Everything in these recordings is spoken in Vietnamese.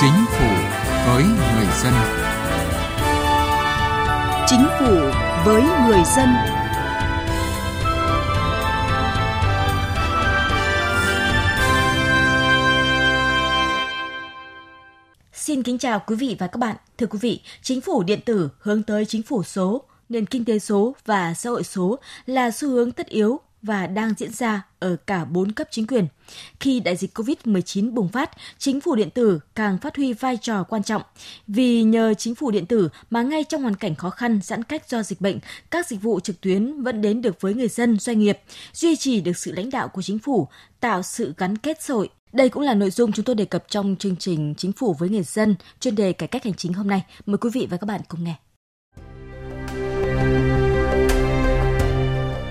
Chính phủ với người dân. Chính phủ với người dân. Xin kính chào quý vị và các bạn. Thưa quý vị, chính phủ điện tử hướng tới chính phủ số, nền kinh tế số và xã hội số là xu hướng tất yếu và đang diễn ra ở cả bốn cấp chính quyền. Khi đại dịch COVID-19 bùng phát, chính phủ điện tử càng phát huy vai trò quan trọng. Vì nhờ chính phủ điện tử mà ngay trong hoàn cảnh khó khăn, giãn cách do dịch bệnh, các dịch vụ trực tuyến vẫn đến được với người dân, doanh nghiệp, duy trì được sự lãnh đạo của chính phủ, tạo sự gắn kết xã hội. Đây cũng là nội dung chúng tôi đề cập trong chương trình Chính phủ với người dân, chuyên đề cải cách hành chính hôm nay. Mời quý vị và các bạn cùng nghe.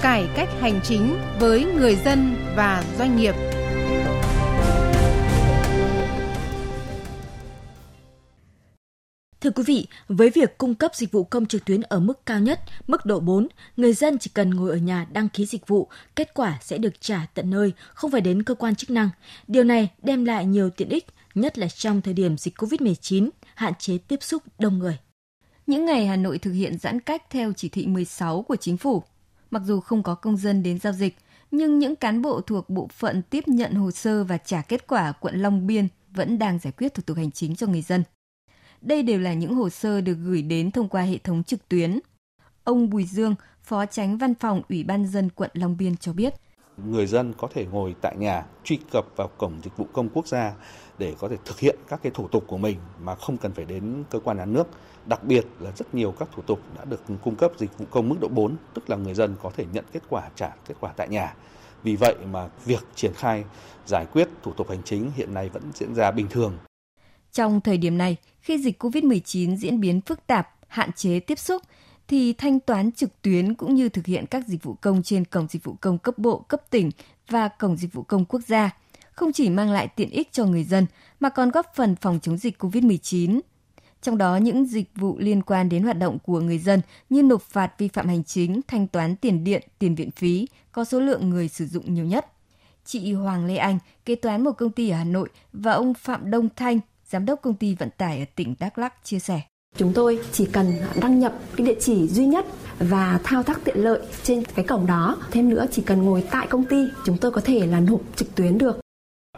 Cải cách hành chính với người dân và doanh nghiệp. Thưa quý vị, với việc cung cấp dịch vụ công trực tuyến ở mức cao nhất, mức độ 4, người dân chỉ cần ngồi ở nhà đăng ký dịch vụ, kết quả sẽ được trả tận nơi, không phải đến cơ quan chức năng. Điều này đem lại nhiều tiện ích, nhất là trong thời điểm dịch COVID-19, hạn chế tiếp xúc đông người. Những ngày Hà Nội thực hiện giãn cách theo chỉ thị 16 của chính phủ, Mặc dù không có công dân đến giao dịch, nhưng những cán bộ thuộc bộ phận tiếp nhận hồ sơ và trả kết quả quận Long Biên vẫn đang giải quyết thủ tục hành chính cho người dân. Đây đều là những hồ sơ được gửi đến thông qua hệ thống trực tuyến. Ông Bùi Dương, Phó Tránh Văn phòng Ủy ban dân quận Long Biên cho biết. Người dân có thể ngồi tại nhà truy cập vào cổng dịch vụ công quốc gia để có thể thực hiện các cái thủ tục của mình mà không cần phải đến cơ quan nhà nước. Đặc biệt là rất nhiều các thủ tục đã được cung cấp dịch vụ công mức độ 4, tức là người dân có thể nhận kết quả trả kết quả tại nhà. Vì vậy mà việc triển khai giải quyết thủ tục hành chính hiện nay vẫn diễn ra bình thường. Trong thời điểm này, khi dịch COVID-19 diễn biến phức tạp, hạn chế tiếp xúc, thì thanh toán trực tuyến cũng như thực hiện các dịch vụ công trên cổng dịch vụ công cấp bộ, cấp tỉnh và cổng dịch vụ công quốc gia không chỉ mang lại tiện ích cho người dân mà còn góp phần phòng chống dịch COVID-19. Trong đó những dịch vụ liên quan đến hoạt động của người dân như nộp phạt vi phạm hành chính, thanh toán tiền điện, tiền viện phí có số lượng người sử dụng nhiều nhất. Chị Hoàng Lê Anh, kế toán một công ty ở Hà Nội và ông Phạm Đông Thanh, giám đốc công ty vận tải ở tỉnh Đắk Lắk chia sẻ. Chúng tôi chỉ cần đăng nhập cái địa chỉ duy nhất và thao tác tiện lợi trên cái cổng đó. Thêm nữa chỉ cần ngồi tại công ty, chúng tôi có thể là nộp trực tuyến được.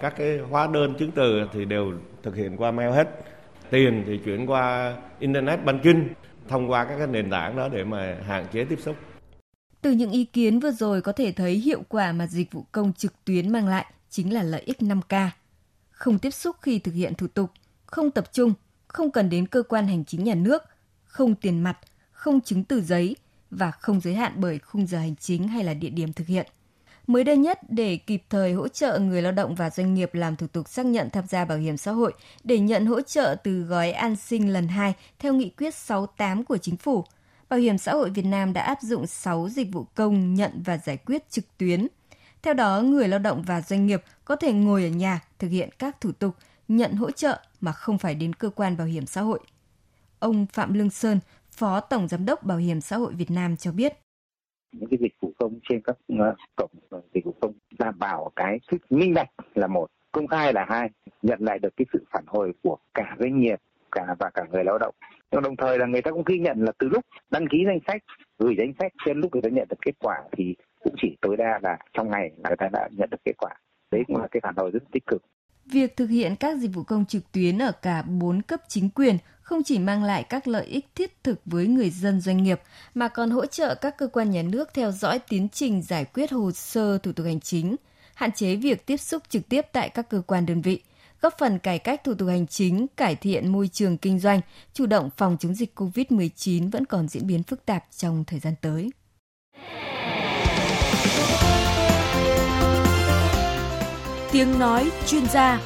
Các cái hóa đơn chứng từ thì đều thực hiện qua mail hết. Tiền thì chuyển qua internet banking thông qua các cái nền tảng đó để mà hạn chế tiếp xúc. Từ những ý kiến vừa rồi có thể thấy hiệu quả mà dịch vụ công trực tuyến mang lại chính là lợi ích 5K. Không tiếp xúc khi thực hiện thủ tục, không tập trung, không cần đến cơ quan hành chính nhà nước, không tiền mặt, không chứng từ giấy và không giới hạn bởi khung giờ hành chính hay là địa điểm thực hiện. Mới đây nhất, để kịp thời hỗ trợ người lao động và doanh nghiệp làm thủ tục xác nhận tham gia bảo hiểm xã hội để nhận hỗ trợ từ gói an sinh lần 2 theo nghị quyết 68 của chính phủ, Bảo hiểm xã hội Việt Nam đã áp dụng 6 dịch vụ công nhận và giải quyết trực tuyến. Theo đó, người lao động và doanh nghiệp có thể ngồi ở nhà thực hiện các thủ tục nhận hỗ trợ mà không phải đến cơ quan bảo hiểm xã hội. Ông Phạm Lương Sơn, Phó Tổng Giám đốc Bảo hiểm xã hội Việt Nam cho biết. Những cái dịch vụ công trên các ờ, cổng dịch vụ công đảm bảo cái sự minh bạch là một, công khai là hai, nhận lại được cái sự phản hồi của cả doanh nghiệp cả và cả người lao động. Nhưng đồng thời là người ta cũng ghi nhận là từ lúc đăng ký danh sách, gửi danh sách đến lúc người ta nhận được kết quả thì cũng chỉ tối đa là trong ngày người ta đã nhận được kết quả. Đấy cũng là cái phản hồi rất tích cực. Việc thực hiện các dịch vụ công trực tuyến ở cả 4 cấp chính quyền không chỉ mang lại các lợi ích thiết thực với người dân doanh nghiệp mà còn hỗ trợ các cơ quan nhà nước theo dõi tiến trình giải quyết hồ sơ thủ tục hành chính, hạn chế việc tiếp xúc trực tiếp tại các cơ quan đơn vị, góp phần cải cách thủ tục hành chính, cải thiện môi trường kinh doanh, chủ động phòng chống dịch COVID-19 vẫn còn diễn biến phức tạp trong thời gian tới. Tiếng nói chuyên gia.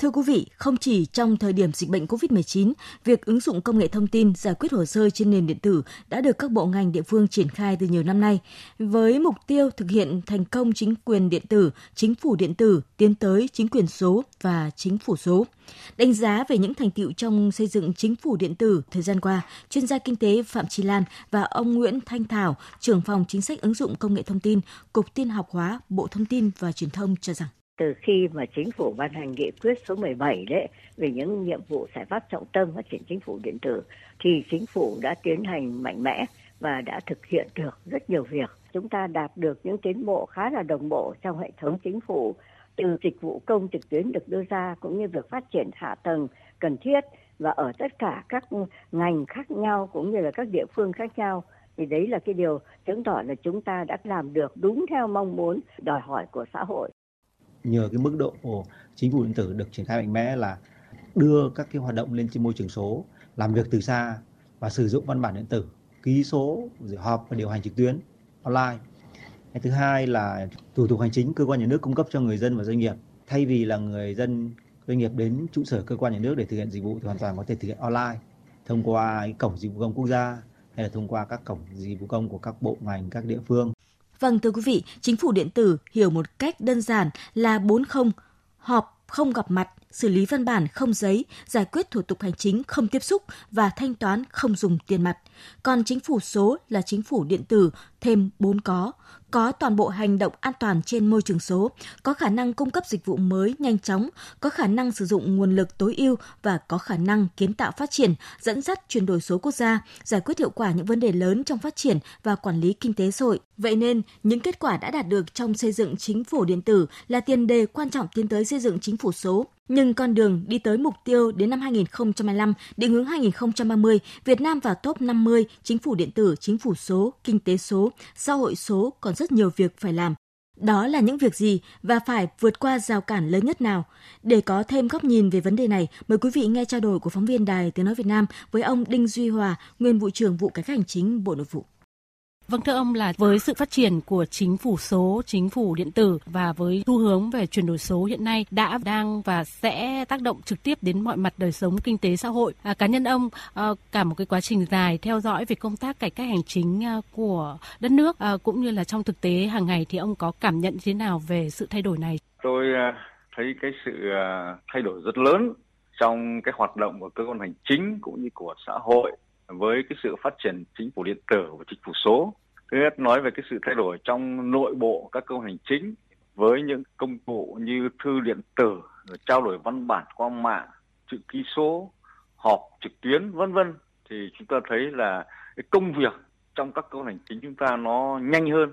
Thưa quý vị, không chỉ trong thời điểm dịch bệnh COVID-19, việc ứng dụng công nghệ thông tin giải quyết hồ sơ trên nền điện tử đã được các bộ ngành địa phương triển khai từ nhiều năm nay, với mục tiêu thực hiện thành công chính quyền điện tử, chính phủ điện tử, tiến tới chính quyền số và chính phủ số. Đánh giá về những thành tựu trong xây dựng chính phủ điện tử thời gian qua, chuyên gia kinh tế Phạm Chi Lan và ông Nguyễn Thanh Thảo, trưởng phòng chính sách ứng dụng công nghệ thông tin, Cục Tin học hóa, Bộ Thông tin và Truyền thông cho rằng từ khi mà chính phủ ban hành nghị quyết số 17 đấy, về những nhiệm vụ giải pháp trọng tâm phát triển chính phủ điện tử, thì chính phủ đã tiến hành mạnh mẽ và đã thực hiện được rất nhiều việc. Chúng ta đạt được những tiến bộ khá là đồng bộ trong hệ thống chính phủ, từ dịch vụ công trực tuyến được đưa ra cũng như việc phát triển hạ tầng cần thiết và ở tất cả các ngành khác nhau cũng như là các địa phương khác nhau thì đấy là cái điều chứng tỏ là chúng ta đã làm được đúng theo mong muốn, đòi hỏi của xã hội nhờ cái mức độ của chính phủ điện tử được triển khai mạnh mẽ là đưa các cái hoạt động lên trên môi trường số, làm việc từ xa và sử dụng văn bản điện tử, ký số họp và điều hành trực tuyến online. Cái thứ hai là thủ tục hành chính cơ quan nhà nước cung cấp cho người dân và doanh nghiệp. Thay vì là người dân, doanh nghiệp đến trụ sở cơ quan nhà nước để thực hiện dịch vụ thì hoàn toàn có thể thực hiện online, thông qua cổng dịch vụ công quốc gia hay là thông qua các cổng dịch vụ công của các bộ ngành, các địa phương. Vâng thưa quý vị, chính phủ điện tử hiểu một cách đơn giản là 40, họp không gặp mặt, xử lý văn bản không giấy, giải quyết thủ tục hành chính không tiếp xúc và thanh toán không dùng tiền mặt. Còn chính phủ số là chính phủ điện tử thêm 4 có, có toàn bộ hành động an toàn trên môi trường số, có khả năng cung cấp dịch vụ mới nhanh chóng, có khả năng sử dụng nguồn lực tối ưu và có khả năng kiến tạo phát triển, dẫn dắt chuyển đổi số quốc gia, giải quyết hiệu quả những vấn đề lớn trong phát triển và quản lý kinh tế xã hội. Vậy nên, những kết quả đã đạt được trong xây dựng chính phủ điện tử là tiền đề quan trọng tiến tới xây dựng chính phủ số. Nhưng con đường đi tới mục tiêu đến năm 2025, định hướng 2030, Việt Nam vào top 50 chính phủ điện tử, chính phủ số, kinh tế số, xã hội số còn rất nhiều việc phải làm. Đó là những việc gì và phải vượt qua rào cản lớn nhất nào? Để có thêm góc nhìn về vấn đề này, mời quý vị nghe trao đổi của phóng viên Đài Tiếng Nói Việt Nam với ông Đinh Duy Hòa, nguyên vụ trưởng vụ cải cách hành chính Bộ Nội vụ. Vâng thưa ông là với sự phát triển của chính phủ số, chính phủ điện tử và với xu hướng về chuyển đổi số hiện nay đã đang và sẽ tác động trực tiếp đến mọi mặt đời sống kinh tế xã hội. À, cá nhân ông à, cả một cái quá trình dài theo dõi về công tác cải cách hành chính à, của đất nước à, cũng như là trong thực tế hàng ngày thì ông có cảm nhận thế nào về sự thay đổi này? Tôi à, thấy cái sự à, thay đổi rất lớn trong cái hoạt động của cơ quan hành chính cũng như của xã hội với cái sự phát triển chính phủ điện tử và chính phủ số. Thứ nhất nói về cái sự thay đổi trong nội bộ các cơ quan hành chính với những công cụ như thư điện tử, trao đổi văn bản qua mạng, chữ ký số, họp trực tuyến vân vân thì chúng ta thấy là cái công việc trong các cơ quan hành chính chúng ta nó nhanh hơn,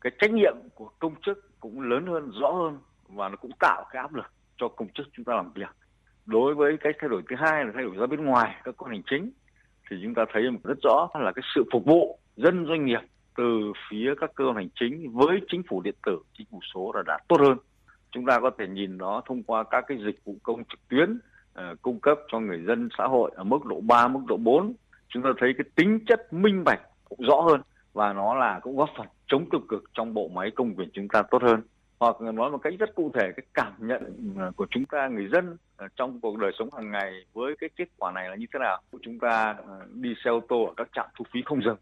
cái trách nhiệm của công chức cũng lớn hơn, rõ hơn và nó cũng tạo cái áp lực cho công chức chúng ta làm việc. Đối với cái thay đổi thứ hai là thay đổi ra bên ngoài các cơ quan hành chính thì chúng ta thấy một rất rõ là cái sự phục vụ dân doanh nghiệp từ phía các cơ quan hành chính với chính phủ điện tử, chính phủ số là đã tốt hơn. Chúng ta có thể nhìn nó thông qua các cái dịch vụ công trực tuyến uh, cung cấp cho người dân xã hội ở mức độ 3, mức độ 4. Chúng ta thấy cái tính chất minh bạch cũng rõ hơn và nó là cũng góp phần chống tiêu cực trong bộ máy công quyền chúng ta tốt hơn hoặc nói một cách rất cụ thể, cái cảm nhận à, của chúng ta, người dân à, trong cuộc đời sống hàng ngày với cái kết quả này là như thế nào? Chúng ta à, đi xe ô tô ở các trạm thu phí không dừng.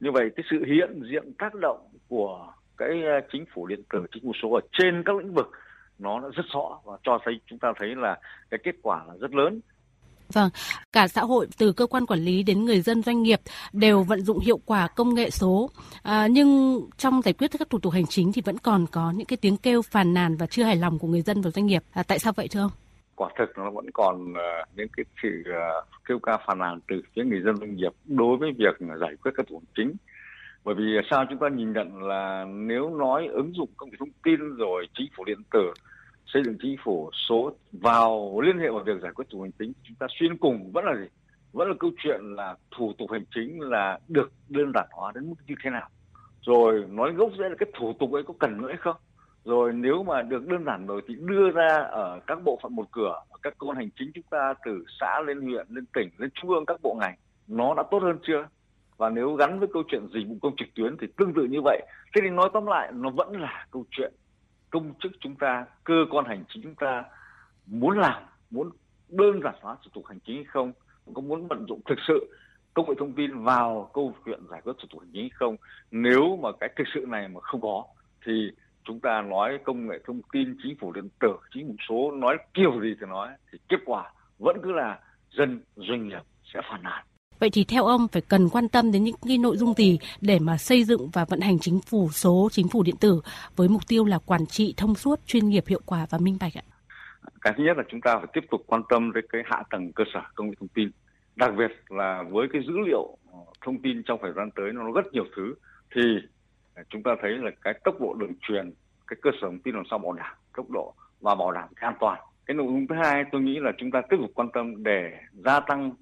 Như vậy cái sự hiện diện tác động của cái chính phủ điện tử, chính phủ số ở trên các lĩnh vực, nó đã rất rõ và cho thấy, chúng ta thấy là cái kết quả là rất lớn. Vâng, cả xã hội từ cơ quan quản lý đến người dân doanh nghiệp đều vận dụng hiệu quả công nghệ số. À, nhưng trong giải quyết các thủ tục hành chính thì vẫn còn có những cái tiếng kêu phàn nàn và chưa hài lòng của người dân và doanh nghiệp. À, tại sao vậy thưa ông? Quả thực nó vẫn còn uh, những cái sự uh, kêu ca phàn nàn từ phía người dân doanh nghiệp đối với việc giải quyết các thủ tục hành chính. Bởi vì sao chúng ta nhìn nhận là nếu nói ứng dụng công nghệ thông tin rồi chính phủ điện tử xây dựng chính phủ, số vào, liên hệ vào việc giải quyết thủ tục hành chính, chúng ta xuyên cùng, vẫn là gì? Vẫn là câu chuyện là thủ tục hành chính là được đơn giản hóa đến mức như thế nào? Rồi nói gốc rễ là cái thủ tục ấy có cần nữa hay không? Rồi nếu mà được đơn giản rồi thì đưa ra ở các bộ phận một cửa, các cơ quan hành chính chúng ta từ xã lên huyện, lên tỉnh, lên trung ương, các bộ ngành, nó đã tốt hơn chưa? Và nếu gắn với câu chuyện dịch vụ công trực tuyến thì tương tự như vậy. Thế thì nói tóm lại, nó vẫn là câu chuyện công chức chúng ta cơ quan hành chính chúng ta muốn làm muốn đơn giản hóa thủ tục hành chính hay không, có muốn vận dụng thực sự công nghệ thông tin vào câu chuyện giải quyết thủ tục hành chính hay không. Nếu mà cái thực sự này mà không có thì chúng ta nói công nghệ thông tin chính phủ điện tử chính phủ số nói kiểu gì thì nói thì kết quả vẫn cứ là dân doanh nghiệp sẽ phản nàn Vậy thì theo ông phải cần quan tâm đến những cái nội dung gì để mà xây dựng và vận hành chính phủ số, chính phủ điện tử với mục tiêu là quản trị thông suốt, chuyên nghiệp, hiệu quả và minh bạch ạ? Cái thứ nhất là chúng ta phải tiếp tục quan tâm đến cái hạ tầng cơ sở công nghệ thông tin. Đặc biệt là với cái dữ liệu ờ, thông tin trong thời gian tới nó rất nhiều thứ thì chúng ta thấy là cái tốc độ đường truyền, cái cơ sở thông tin làm sao bảo đảm tốc độ và bảo đảm cái an toàn. Cái nội dung thứ hai tôi nghĩ là chúng ta tiếp tục quan tâm để gia tăng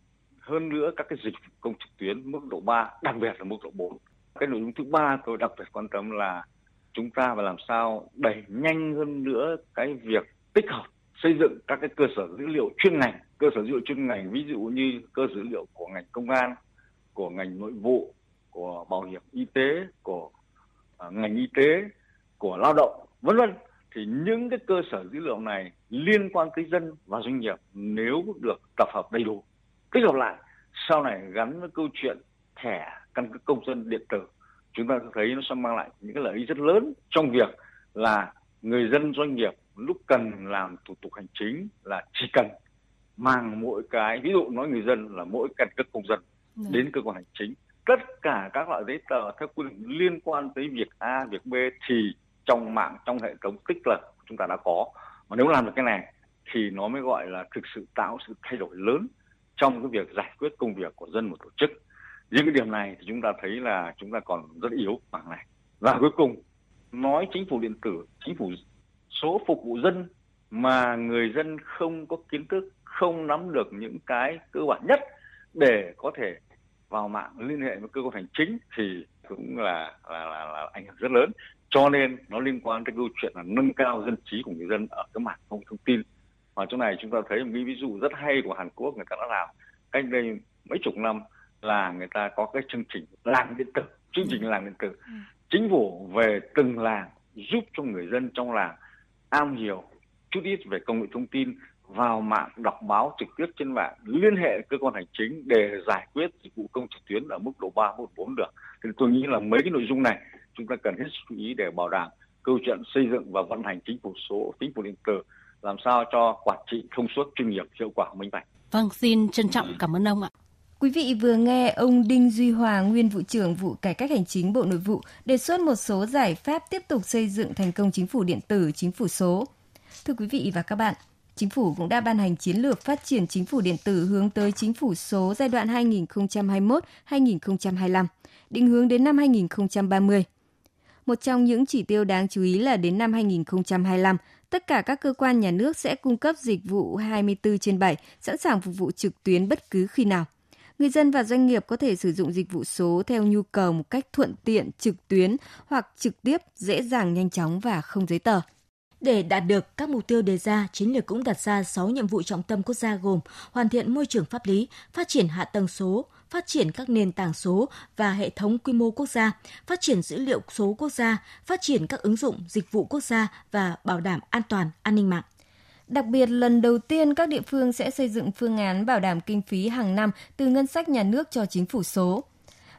hơn nữa các cái dịch vụ công trực tuyến mức độ 3, đặc biệt là mức độ 4. Cái nội dung thứ ba tôi đặc biệt quan tâm là chúng ta phải làm sao đẩy nhanh hơn nữa cái việc tích hợp xây dựng các cái cơ sở dữ liệu chuyên ngành, cơ sở dữ liệu chuyên ngành ví dụ như cơ sở dữ liệu của ngành công an, của ngành nội vụ, của bảo hiểm y tế, của uh, ngành y tế, của lao động, vân vân thì những cái cơ sở dữ liệu này liên quan tới dân và doanh nghiệp nếu được tập hợp đầy đủ tích hợp lại sau này gắn với câu chuyện thẻ căn cước công dân điện tử chúng ta thấy nó sẽ mang lại những cái lợi ích rất lớn trong việc là người dân doanh nghiệp lúc cần làm thủ tục hành chính là chỉ cần mang mỗi cái ví dụ nói người dân là mỗi căn cước công dân ừ. đến cơ quan hành chính tất cả các loại giấy tờ theo quy định liên quan tới việc A việc B thì trong mạng trong hệ thống tích lập chúng ta đã có mà nếu làm được cái này thì nó mới gọi là thực sự tạo sự thay đổi lớn trong cái việc giải quyết công việc của dân một tổ chức. Những cái điểm này thì chúng ta thấy là chúng ta còn rất yếu bằng này. Và cuối cùng nói chính phủ điện tử chính phủ số phục vụ dân mà người dân không có kiến thức không nắm được những cái cơ bản nhất để có thể vào mạng liên hệ với cơ quan hành chính thì cũng là là, là, là ảnh hưởng rất lớn. Cho nên nó liên quan tới câu chuyện là nâng cao dân trí của người dân ở cái mạng thông thông tin và chỗ này chúng ta thấy một cái ví dụ rất hay của Hàn Quốc người ta đã làm cách đây mấy chục năm là người ta có cái chương trình làng điện tử chương trình làng điện tử ừ. chính phủ về từng làng giúp cho người dân trong làng am hiểu chút ít về công nghệ thông tin vào mạng đọc báo trực tiếp trên mạng liên hệ cơ quan hành chính để giải quyết dịch vụ công trực tuyến ở mức độ 3, mức 4 được. Thì tôi nghĩ là mấy cái nội dung này chúng ta cần hết sức chú ý để bảo đảm câu chuyện xây dựng và vận hành chính phủ số, chính phủ điện tử làm sao cho quản trị thông suốt chuyên nghiệp hiệu quả minh bạch. Vâng, xin trân trọng cảm ơn ông ạ. Quý vị vừa nghe ông Đinh Duy Hòa, nguyên vụ trưởng vụ cải cách hành chính Bộ Nội vụ đề xuất một số giải pháp tiếp tục xây dựng thành công chính phủ điện tử, chính phủ số. Thưa quý vị và các bạn, Chính phủ cũng đã ban hành chiến lược phát triển chính phủ điện tử hướng tới chính phủ số giai đoạn 2021-2025, định hướng đến năm 2030. Một trong những chỉ tiêu đáng chú ý là đến năm 2025, tất cả các cơ quan nhà nước sẽ cung cấp dịch vụ 24 trên 7, sẵn sàng phục vụ trực tuyến bất cứ khi nào. Người dân và doanh nghiệp có thể sử dụng dịch vụ số theo nhu cầu một cách thuận tiện, trực tuyến hoặc trực tiếp, dễ dàng, nhanh chóng và không giấy tờ. Để đạt được các mục tiêu đề ra, chiến lược cũng đặt ra 6 nhiệm vụ trọng tâm quốc gia gồm hoàn thiện môi trường pháp lý, phát triển hạ tầng số, phát triển các nền tảng số và hệ thống quy mô quốc gia, phát triển dữ liệu số quốc gia, phát triển các ứng dụng dịch vụ quốc gia và bảo đảm an toàn an ninh mạng. Đặc biệt, lần đầu tiên các địa phương sẽ xây dựng phương án bảo đảm kinh phí hàng năm từ ngân sách nhà nước cho chính phủ số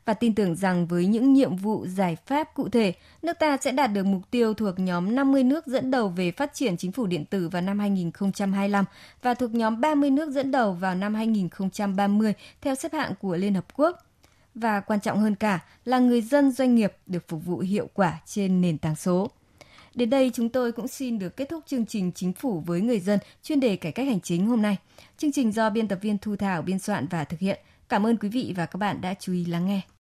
và tin tưởng rằng với những nhiệm vụ giải pháp cụ thể, nước ta sẽ đạt được mục tiêu thuộc nhóm 50 nước dẫn đầu về phát triển chính phủ điện tử vào năm 2025 và thuộc nhóm 30 nước dẫn đầu vào năm 2030 theo xếp hạng của Liên Hợp Quốc. Và quan trọng hơn cả là người dân doanh nghiệp được phục vụ hiệu quả trên nền tảng số. Đến đây chúng tôi cũng xin được kết thúc chương trình Chính phủ với người dân chuyên đề cải cách hành chính hôm nay. Chương trình do biên tập viên Thu Thảo biên soạn và thực hiện. Cảm ơn quý vị và các bạn đã chú ý lắng nghe.